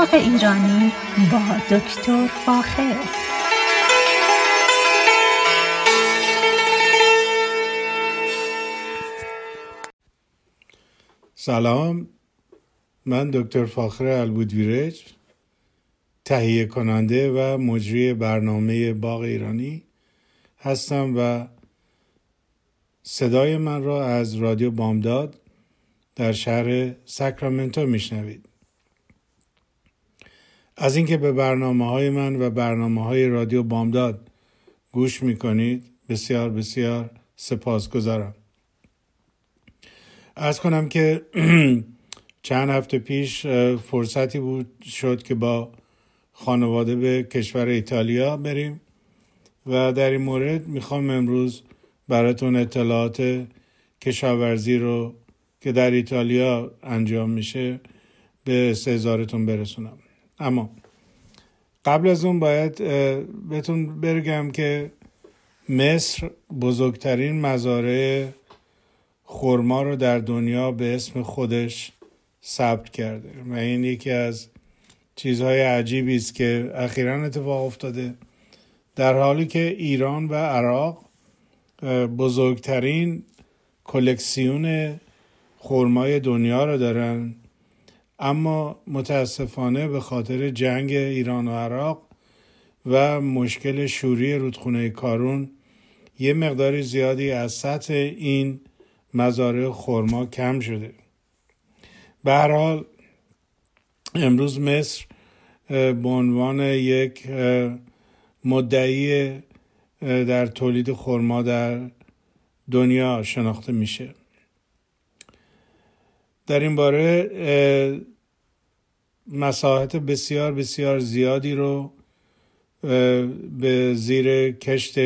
باغ ایرانی با دکتر فاخر. سلام من دکتر فاخر البودویرج تهیه کننده و مجری برنامه باغ ایرانی هستم و صدای من را از رادیو بامداد در شهر ساکرامنتو میشنوید. از اینکه به برنامه های من و برنامه های رادیو بامداد گوش می‌کنید بسیار بسیار سپاس گذارم از کنم که چند هفته پیش فرصتی بود شد که با خانواده به کشور ایتالیا بریم و در این مورد می‌خوام امروز براتون اطلاعات کشاورزی رو که در ایتالیا انجام میشه به سزارتون برسونم. اما قبل از اون باید بهتون برگم که مصر بزرگترین مزارع خورما رو در دنیا به اسم خودش ثبت کرده و این یکی از چیزهای عجیبی است که اخیرا اتفاق افتاده. در حالی که ایران و عراق بزرگترین کلکسیون خرمای دنیا رو دارن. اما متاسفانه به خاطر جنگ ایران و عراق و مشکل شوری رودخونه کارون یه مقداری زیادی از سطح این مزارع خرما کم شده. به هر حال امروز مصر به عنوان یک مدعی در تولید خرما در دنیا شناخته میشه. در این باره مساحت بسیار بسیار زیادی رو به زیر کشت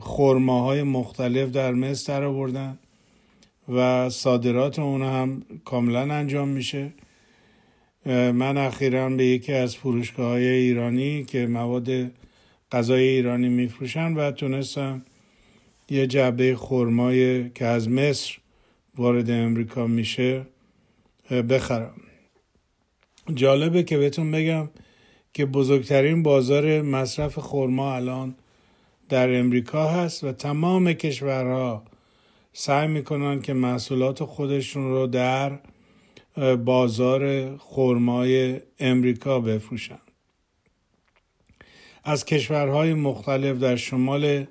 خورماهای مختلف در مصر در آوردن و صادرات اون هم کاملا انجام میشه. من اخیرا به یکی از فروشگاه های ایرانی که مواد غذای ایرانی میفروشن و تونستم یه جعبه خرمای که از مصر وارد امریکا میشه بخرم. جالبه که بهتون بگم که بزرگترین بازار مصرف خرما الان در امریکا هست و تمام کشورها سعی می‌کنن که محصولات خودشون رو در بازار خرمای امریکا بفروشن. از کشورهای مختلف در شمال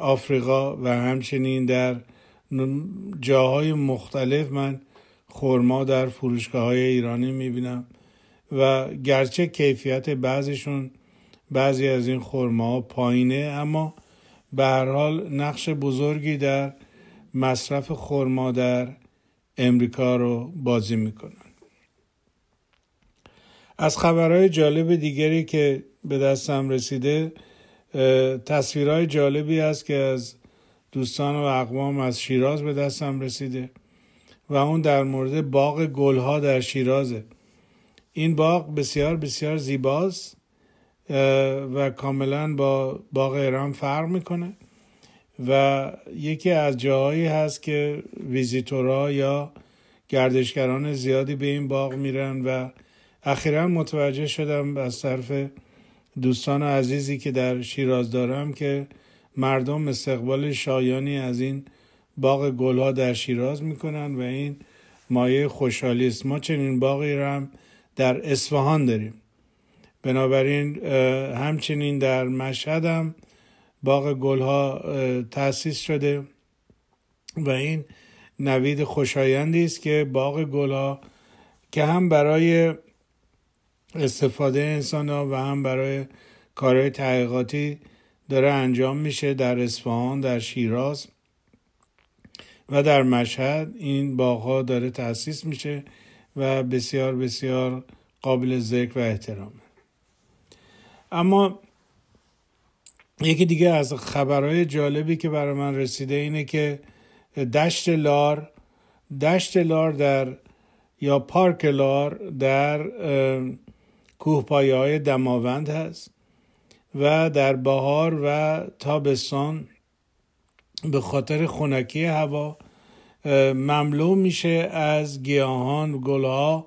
آفریقا و همچنین در جاهای مختلف من خرما در فروشگاه های ایرانی می‌بینم و گرچه کیفیت بعضیشون بعضی از این خرما پایینه اما به هر حال نقش بزرگی در مصرف خرما در امریکا رو بازی می‌کنن. از خبرهای جالب دیگری که به دستم رسیده تصویرهای جالبی است که از دوستان و اقوام از شیراز به دستم رسیده. و اون در مورد باغ گلها در شیرازه. این باغ بسیار بسیار زیباست و کاملا با باغ ایران فرق می‌کنه. و یکی از جاهایی هست که ویزیتورها یا گردشگران زیادی به این باغ میرن و اخیرا متوجه شدم از طرف دوستان عزیزی که در شیراز دارم که مردم استقبال شایانی از این باغ گلها در شیراز می‌کنن و این مایه خوشحالی است. ما چنین باغی را هم در اصفهان داریم. بنابراین همچنین در مشهد هم باغ گلها تأسیس شده و این نوید خوشایندی است که باغ گلها که هم برای استفاده انسان ها و هم برای کارهای تحقیقاتی داره انجام میشه در اصفهان در شیراز و در مشهد این باغ داره تأسیس میشه و بسیار بسیار قابل ذکر و احترامه. اما یکی دیگه از خبرهای جالبی که برای من رسیده اینه که دشت لار دشت لار در یا پارک لار در کوهپایه های دماوند هست و در بهار و تابستان به خاطر خنکی هوا مملو میشه از گیاهان گلها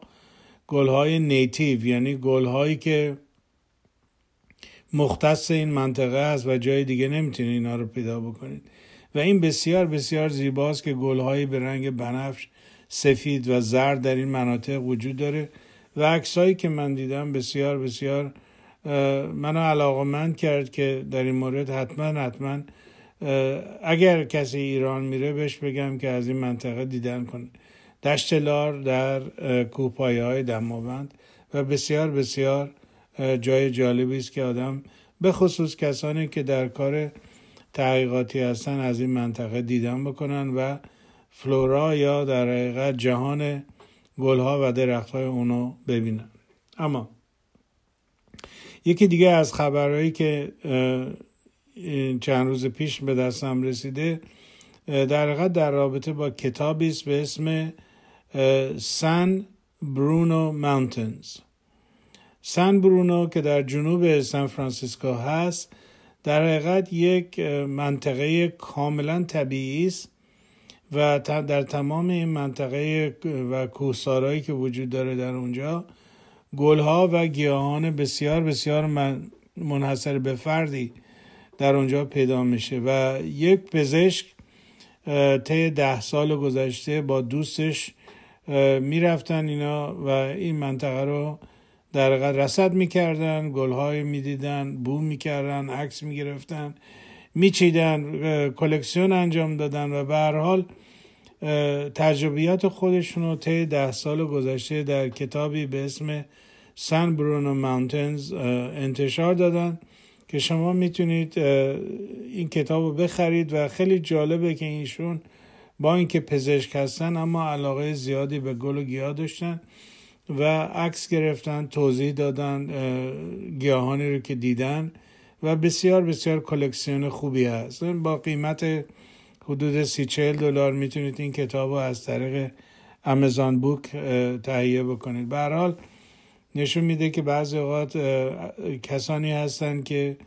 گلهای نیتیو یعنی گلهایی که مختص این منطقه است و جای دیگه نمی‌تونید اینا رو پیدا بکنید. و این بسیار بسیار زیباست که گلهایی به رنگ بنفش سفید و زرد در این مناطق وجود داره. و عکسایی که من دیدم بسیار بسیار منو علاقمند کرد که در این مورد حتما حتما اگر کسی ایران میره بهش بگم که از این منطقه دیدن کنه دشت لار در کوپایه های دماوند و بسیار بسیار جای جالبی است که آدم به خصوص کسانی که در کار تحقیقاتی هستن از این منطقه دیدن بکنن و فلورا یا در حقیقت جهان گلها و درختهای اونو ببینن. اما یکی دیگه از خبرهایی که چند روز پیش به دستم رسیده در حقیقت در رابطه با کتابی است به اسم سن برونو ماونتنز. سن برونو که در جنوب سان فرانسیسکو هست در حقیقت یک منطقه کاملا طبیعی است و در تمام این منطقه و کوهسارایی که وجود داره در اونجا گلها و گیاهان بسیار بسیار منحصر به فردی در اونجا پیدا میشه و یک پزشک طی ده سال گذشته با دوستش می‌رفتن اینا و این منطقه رو در رسد می‌کردن گلهای می‌دیدن بو می‌کردن عکس می‌گرفتن میچیدن کلکسیون انجام دادن و به هر حال تجربیات خودشون رو طی ده سال گذشته در کتابی به اسم سن برونو ماونتنز انتشار دادن. که شما می‌تونید این کتاب رو بخرید و خیلی جالبه که ایشون با اینکه پزشک هستن اما علاقه زیادی به گل و گیاه داشتن و عکس گرفتن توضیح دادن گیاهانی رو که دیدن و بسیار بسیار کلکسیون خوبی هست. با قیمت حدود سی چهل دلار می‌تونید این کتاب رو از طریق امازون بوک تهیه بکنید. به حال نشون میده که بعضی اوقات کسانی هستن که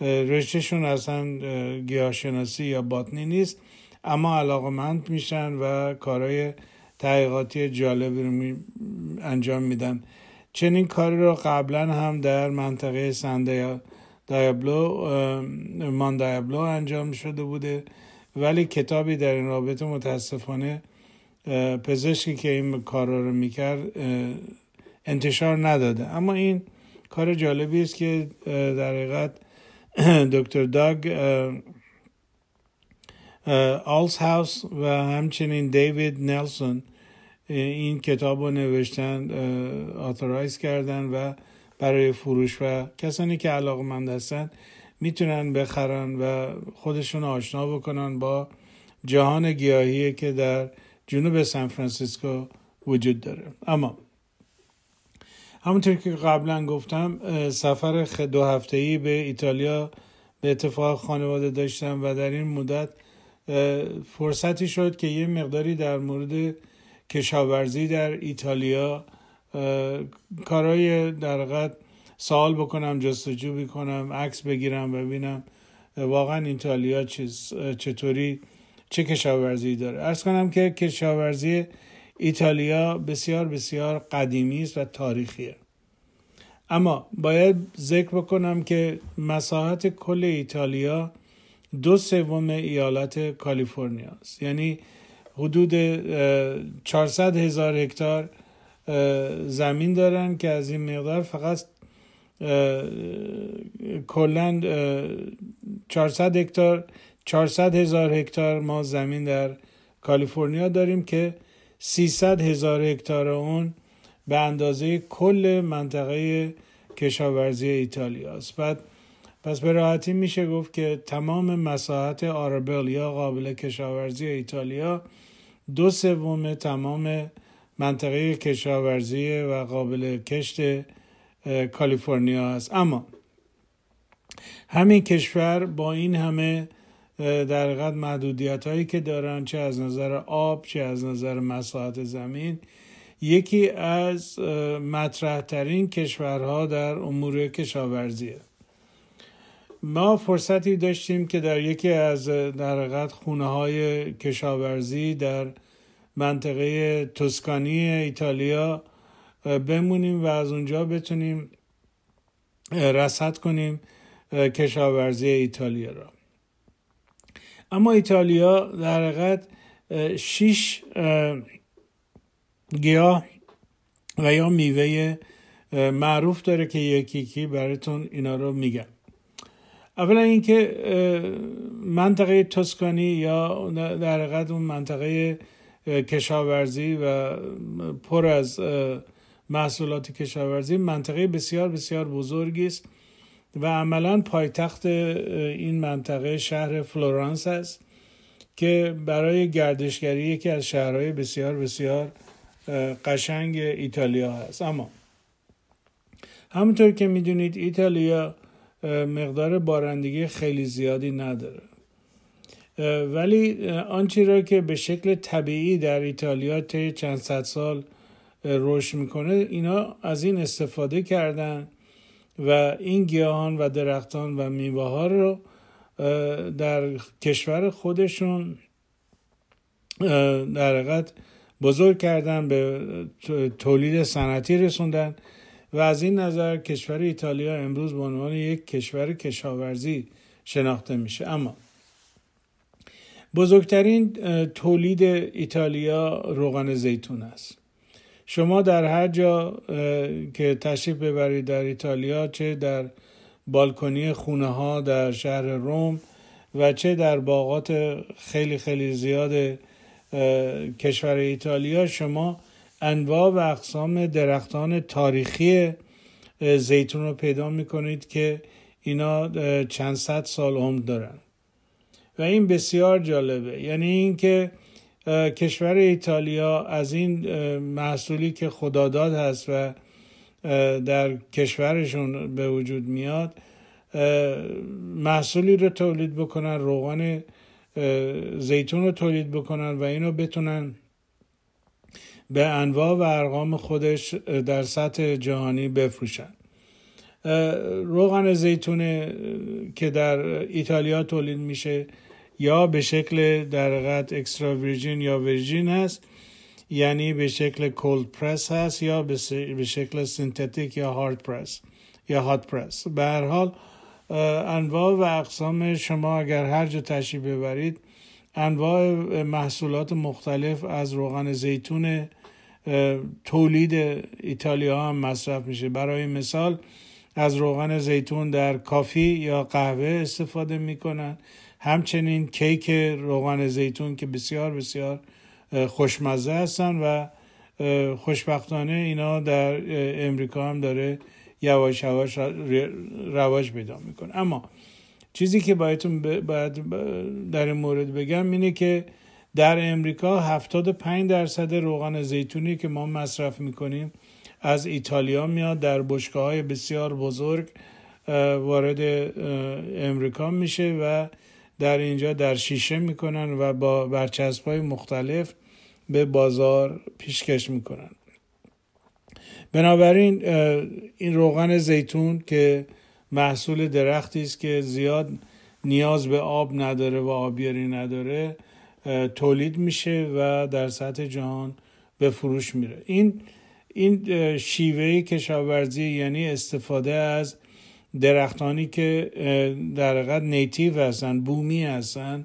رشتهشون اصلا گیاهشناسی یا باطنی نیست اما علاقمند میشن و کارهای تحقیقاتی جالبی رو انجام میدن. چنین کاری رو قبلا هم در منطقه سند دایابلو مان دایابلو انجام شده بوده. ولی کتابی در این رابطه متاسفانه پزشکی که این کار رو می‌کرد انتشار نداده. اما این کار جالبی است که در حقیقت دکتر داگ آلز هاوس و همچنین دیوید نلسون این کتاب رو نوشتن آتورایز کردن و برای فروش و کسانی که علاقه مند هستن می‌تونن بخرن و خودشون آشنا بکنن با جهان گیاهی که در جنوب سان فرانسیسکو وجود داره. اما همونطور که قبلا گفتم سفر دو هفته ای به ایتالیا به اتفاق خانواده داشتم و در این مدت فرصتی شد که یه مقداری در مورد کشاورزی در ایتالیا کارهای در سوال بکنم جستجو بکنم عکس بگیرم و ببینم واقعا ایتالیا چطوری چه کشاورزی داره. ارز کنم که کشاورزی ایتالیا بسیار بسیار قدیمی است و تاریخیه. اما باید ذکر بکنم که مساحت کل ایتالیا دو سوم ایالت کالیفرنیا است. یعنی حدود 400 هزار هکتار زمین دارن که از این مقدار فقط کلا 400 هکتار 400 هزار هکتار ما زمین در کالیفرنیا داریم که 300 هزار هکتار اون به اندازه کل منطقه کشاورزی ایتالیا است بعد پس به راحتی میشه گفت که تمام مساحت آربل یا قابل کشاورزی ایتالیا دو سوم تمام منطقه کشاورزی و قابل کشت کالیفرنیا است. اما همین کشور با این همه در حقیقت محدودیت هایی که دارن چه از نظر آب چه از نظر مساحت زمین یکی از مطرح ترین کشورها در امور کشاورزیه ما فرصتی داشتیم که در یکی از در حقیقت خونه های کشاورزی در منطقه توسکانی ایتالیا بمونیم و از اونجا بتونیم رسد کنیم کشاورزی ایتالیا را. اما ایتالیا در حقیقت شیش گیاه و یا میوه معروف داره که یکی یکی براتون اینا رو میگم. اولا اینکه منطقه توسکانی یا در حقیقت اون منطقه کشاورزی و پر از محصولات کشاورزی منطقه بسیار بسیار بزرگی است و عملا پایتخت این منطقه شهر فلورانس است که برای گردشگری یکی از شهرهای بسیار بسیار قشنگ ایتالیا هست. اما همونطور که می‌دونید ایتالیا مقدار بارندگی خیلی زیادی نداره. ولی آنچه را که به شکل طبیعی در ایتالیا طی چند صد سال رشد می‌کنه اینا از این استفاده کردن و این گیاهان و درختان و میوه ها رو در کشور خودشون در حقیقت بزرگ کردن به تولید صنعتی رسوندن و از این نظر کشور ایتالیا امروز به عنوان یک کشور کشاورزی شناخته میشه. اما بزرگترین تولید ایتالیا روغن زیتون است. شما در هر جا که تشریف ببرید در ایتالیا چه در بالکنی خونه ها در شهر روم و چه در باغات خیلی خیلی زیاد کشور ایتالیا شما انواع و اقسام درختان تاریخی زیتون رو پیدا می‌کنید که اینا چند صد سال عمر دارن. و این بسیار جالبه. یعنی اینکه کشور ایتالیا از این محصولی که خداداد هست و در کشورشون به وجود میاد محصولی رو تولید بکنن روغن زیتون رو تولید بکنن و اینو بتونن به انواع و ارقام خودش در سطح جهانی بفروشن. روغن زیتون که در ایتالیا تولید میشه یا به شکل در حقیقت اکسترا ویرجین یا ویرجین هست یعنی به شکل cold press هست یا به شکل synthetic یا hard press یا hot press به هر حال انواع و اقسام شما اگر هر جا تشریف ببرید انواع محصولات مختلف از روغن زیتون تولید ایتالیا هم مصرف میشه. برای مثال از روغن زیتون در coffee یا قهوه استفاده می‌کنن. همچنین کیک روغن زیتون که بسیار بسیار خوشمزه هستن و خوشبختانه اینا در امریکا هم داره یواش یواش رواج پیدا می‌کنه. اما چیزی که باید در این مورد بگم اینه که در امریکا 75 درصد روغن زیتونی که ما مصرف می‌کنیم از ایتالیا میاد در بشکه های بسیار بزرگ وارد امریکا میشه و در اینجا در شیشه می‌کنن و با برچسب های مختلف به بازار پیشکش می‌کنن. بنابراین این روغن زیتون که محصول درختی است که زیاد نیاز به آب نداره و آبیاری نداره تولید میشه و در سطح جهان به فروش میره. این این شیوه کشاورزی یعنی استفاده از درختانی که در حقیقت نیتیو هستن بومی هستن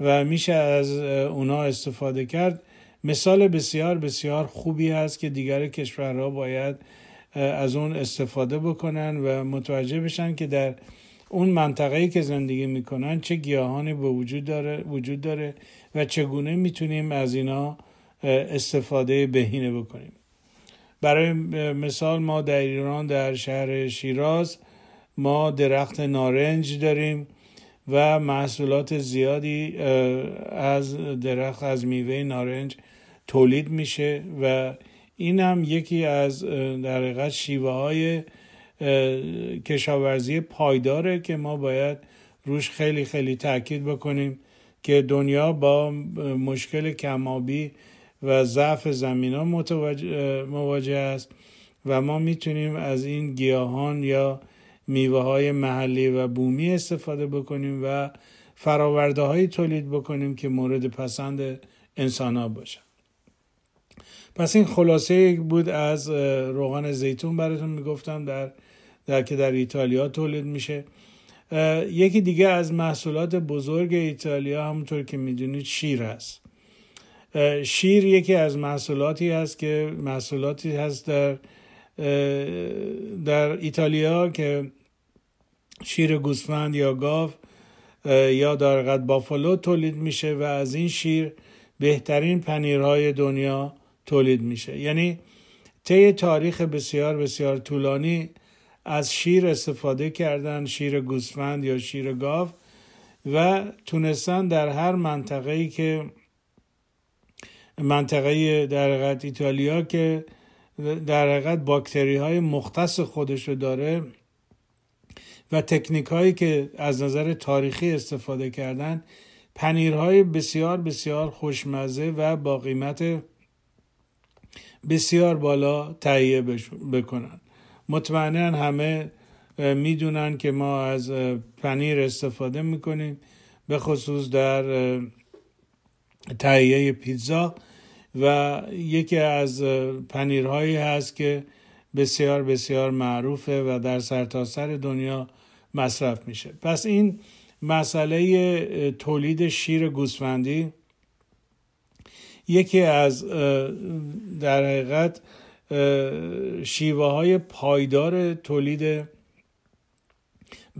و میشه از اونا استفاده کرد. مثال بسیار بسیار خوبی هست که دیگر کشورها باید از اون استفاده بکنن و متوجه بشن که در اون منطقه‌ای که زندگی می‌کنن چه گیاهانی به وجود داره وجود داره و چگونه می‌تونیم از اینا استفاده بهینه بکنیم. برای مثال ما در ایران در شهر شیراز ما درخت نارنج داریم و محصولات زیادی از درخت از میوه نارنج تولید میشه و این هم یکی از در حقیقت شیوه های کشاورزی پایداره که ما باید روش خیلی خیلی تاکید بکنیم که دنیا با مشکل کمابی و ضعف زمین ها مواجه است و ما می‌تونیم از این گیاهان یا میوه های محلی و بومی استفاده بکنیم و فراورده هایی تولید بکنیم که مورد پسند انسان ها باشن. پس این خلاصه بود از روغن زیتون براتون می‌گفتم در, در که در ایتالیا تولید میشه. یکی دیگه از محصولات بزرگ ایتالیا همونطور که می‌دونید شیر هست. شیر یکی از محصولاتی هست که محصولاتی هست در در ایتالیا که شیر گوسفند یا گاو یا در بافالو تولید میشه و از این شیر بهترین پنیرهای دنیا تولید میشه. یعنی طی تاریخ بسیار بسیار طولانی از شیر استفاده کردن شیر گوسفند یا شیر گاو و تونستن در هر منطقه ای که منطقه در حقیقت ایتالیا که در حقیقت باکتری های مختص خودشو داره و تکنیک هایی که از نظر تاریخی استفاده کردن پنیرهای بسیار بسیار خوشمزه و با قیمت بسیار بالا تهیه بکنن. مطمئنا همه می‌دونن که ما از پنیر استفاده می‌کنیم به خصوص در تهیه پیتزا و یکی از پنیرهایی هست که بسیار بسیار معروفه و در سرتاسر سر دنیا مصرف میشه. پس این مسئله تولید شیر گوسفندی یکی از در حقیقت شیوه های پایدار تولید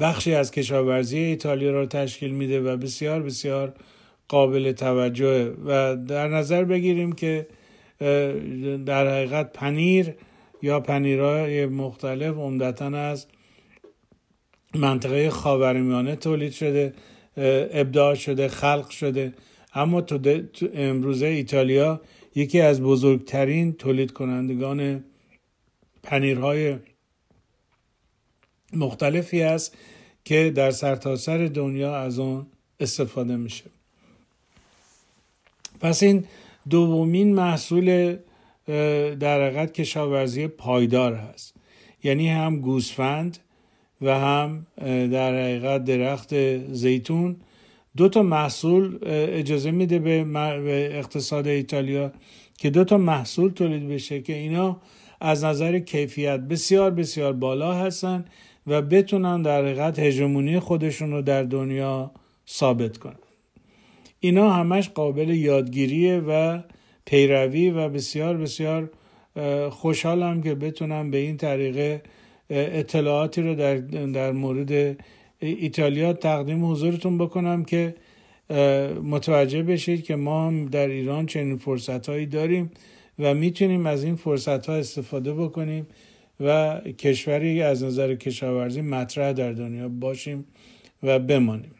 بخشی از کشاورزی ایتالیا را تشکیل میده و بسیار بسیار قابل توجه و در نظر بگیریم که در حقیقت پنیر یا پنیرهای مختلف عمدتا از منطقه خاورمیانه تولید شده ابداع شده خلق شده. اما تو, امروزه ایتالیا یکی از بزرگترین تولید کنندگان پنیرهای مختلفی است که در سرتاسر سر دنیا از آن استفاده میشه. پس این دومین محصول در حقیقت کشاورزی پایدار هست. یعنی هم گوسفند و هم در حقیقت درخت زیتون دو تا محصول اجازه میده به اقتصاد ایتالیا که دو تا محصول تولید بشه که اینا از نظر کیفیت بسیار بسیار بالا هستن و بتونن در حقیقت هژمونی خودشون رو در دنیا ثابت کنن. اینا همش قابل یادگیریه و پیروی و بسیار بسیار خوشحالم که بتونم به این طریقه اطلاعاتی رو در, در مورد ایتالیا تقدیم حضورتون بکنم که متوجه بشید که ما در ایران چنین فرصت هایی داریم و می‌تونیم از این فرصت ها استفاده بکنیم و کشوری از نظر کشاورزی مطرح در دنیا باشیم و بمانیم.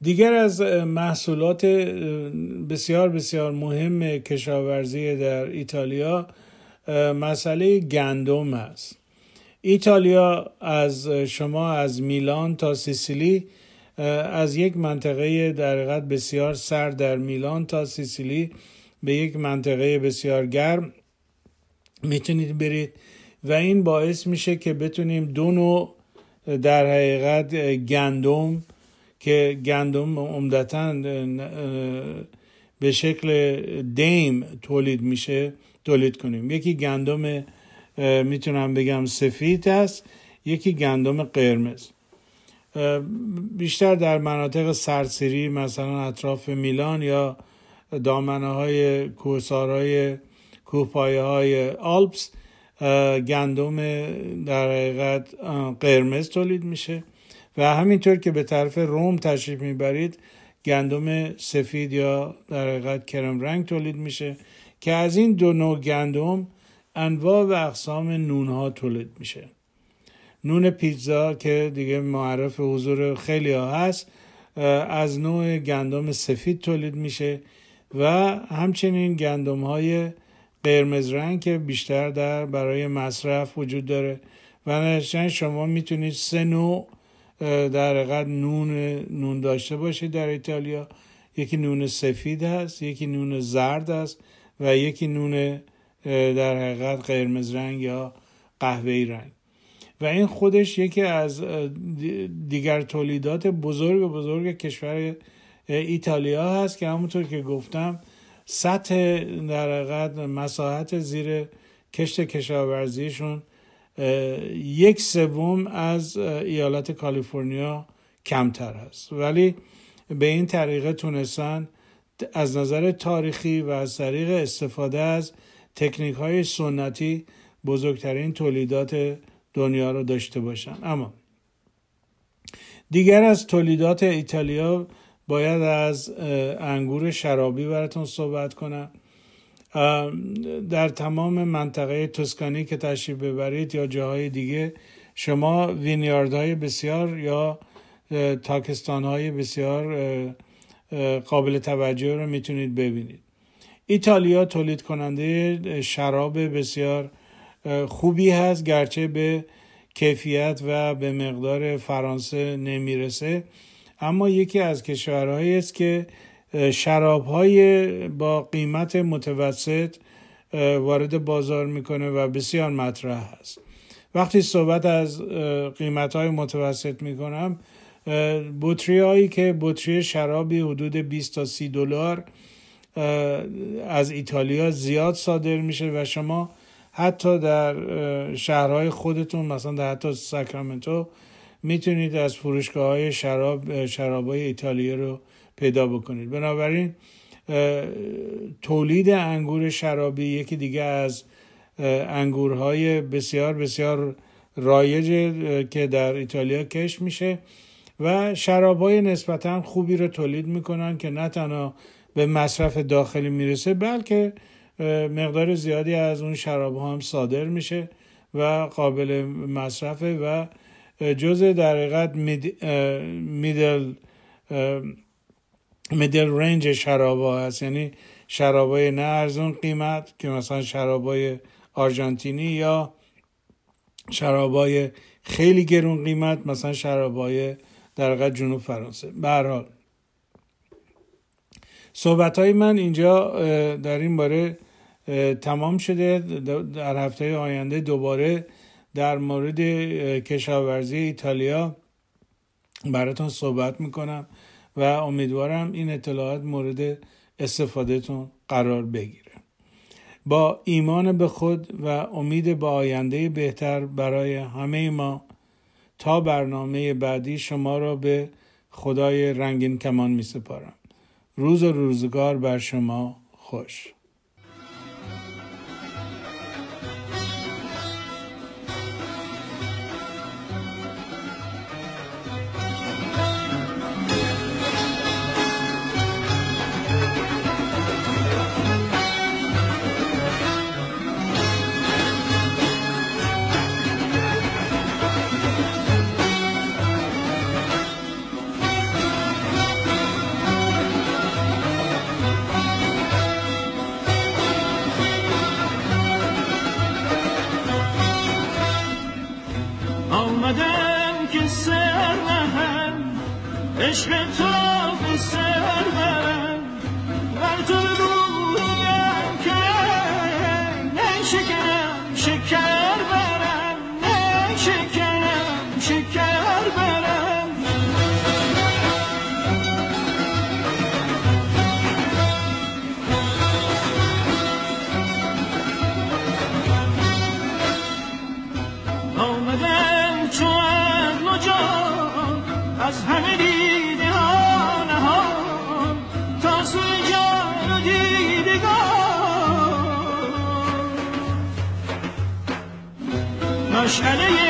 دیگر از محصولات بسیار بسیار مهم کشاورزی در ایتالیا مسئله گندم است. ایتالیا از شما از میلان تا سیسیلی از یک منطقه در بسیار سرد در میلان تا سیسیلی به یک منطقه بسیار گرم می‌تونید برید و این باعث میشه که بتونیم دو نوع در حقیقت گندم که گندم عمدتا به شکل دیم تولید میشه تولید کنیم. یکی گندم می‌تونم بگم سفید است. یکی گندم قرمز. بیشتر در مناطق سرسیری مثلا اطراف میلان یا دامنه های کوهسارهای کوهپایه های آلپس گندم در حقیقت قرمز تولید میشه. و همینطور که به طرف روم تشریف می‌برید گندم سفید یا در حقیقت کرم رنگ تولید میشه که از این دو نوع گندم انواع و اقسام نون ها تولید میشه. نون پیتزا که دیگه معرف حضور خیلی ها هست از نوع گندم سفید تولید میشه و همچنین گندم های قرمز رنگ که بیشتر در برای مصرف وجود داره. و شما می‌تونید سه نوع در حقیقت نون نون داشته باشید در ایتالیا. یکی نون سفید هست یکی نون زرد است و یکی نون در حقیقت قرمز رنگ یا قهوه‌ای رنگ. و این خودش یکی از دیگر تولیدات بزرگ بزرگ کشور ایتالیا هست که همونطور که گفتم سطح در حقیقت مساحت زیر کشت کشاورزیشون یک سوم از ایالت کالیفرنیا کمتر هست ولی به این طریقه تونستن از نظر تاریخی و از طریق استفاده از تکنیک های سنتی بزرگترین تولیدات دنیا رو داشته باشن. اما دیگر از تولیدات ایتالیا باید از انگور شرابی براتون صحبت کنم. در تمام منطقه توسکانی که تشریف ببرید یا جاهای دیگه شما وینیاردهای بسیار یا تاکستان های بسیار قابل توجه رو می‌تونید ببینید. ایتالیا تولید کننده شراب بسیار خوبی هست گرچه به کیفیت و به مقدار فرانسه نمی‌رسه. اما یکی از کشورهایی است که شراب های با قیمت متوسط وارد بازار می‌کنه و بسیار مطرح هست. وقتی صحبت از قیمت های متوسط می‌کنم بطری هایی که بطری شرابی حدود 20 تا 30 دلار از ایتالیا زیاد صادر میشه و شما حتی در شهرهای خودتون مثلا در حتی ساکرامنتو می‌تونید از فروشگاه های شراب شراب های ایتالیا رو پیدا بکنید. بنابراین تولید انگور شرابی یکی دیگه از انگورهای بسیار بسیار رایج که در ایتالیا کش میشه و شراب های نسبتا خوبی رو تولید می‌کنن که نه تنها به مصرف داخلی می‌رسه بلکه مقدار زیادی از اون شراب ها هم صادر میشه و قابل مصرفه و جز در حقیقت میدل میدل رنج شراب هست. یعنی شراب های نه ارزون قیمت که مثلا شراب های آرژانتینی یا شراب های خیلی گرون قیمت مثلا شراب های در جنوب فرانسه. به صحبت های من اینجا در این باره تمام شده. در هفته آینده دوباره در مورد کشاورزی ایتالیا براتون صحبت می‌کنم و امیدوارم این اطلاعات مورد استفادهتون قرار بگیره. با ایمان به خود و امید به آینده بهتر برای همه ما تا برنامه بعدی شما را به خدای رنگین کمان می سپارم روز و روزگار بر شما خوش. عشق تو به سر برم بر تو مشعله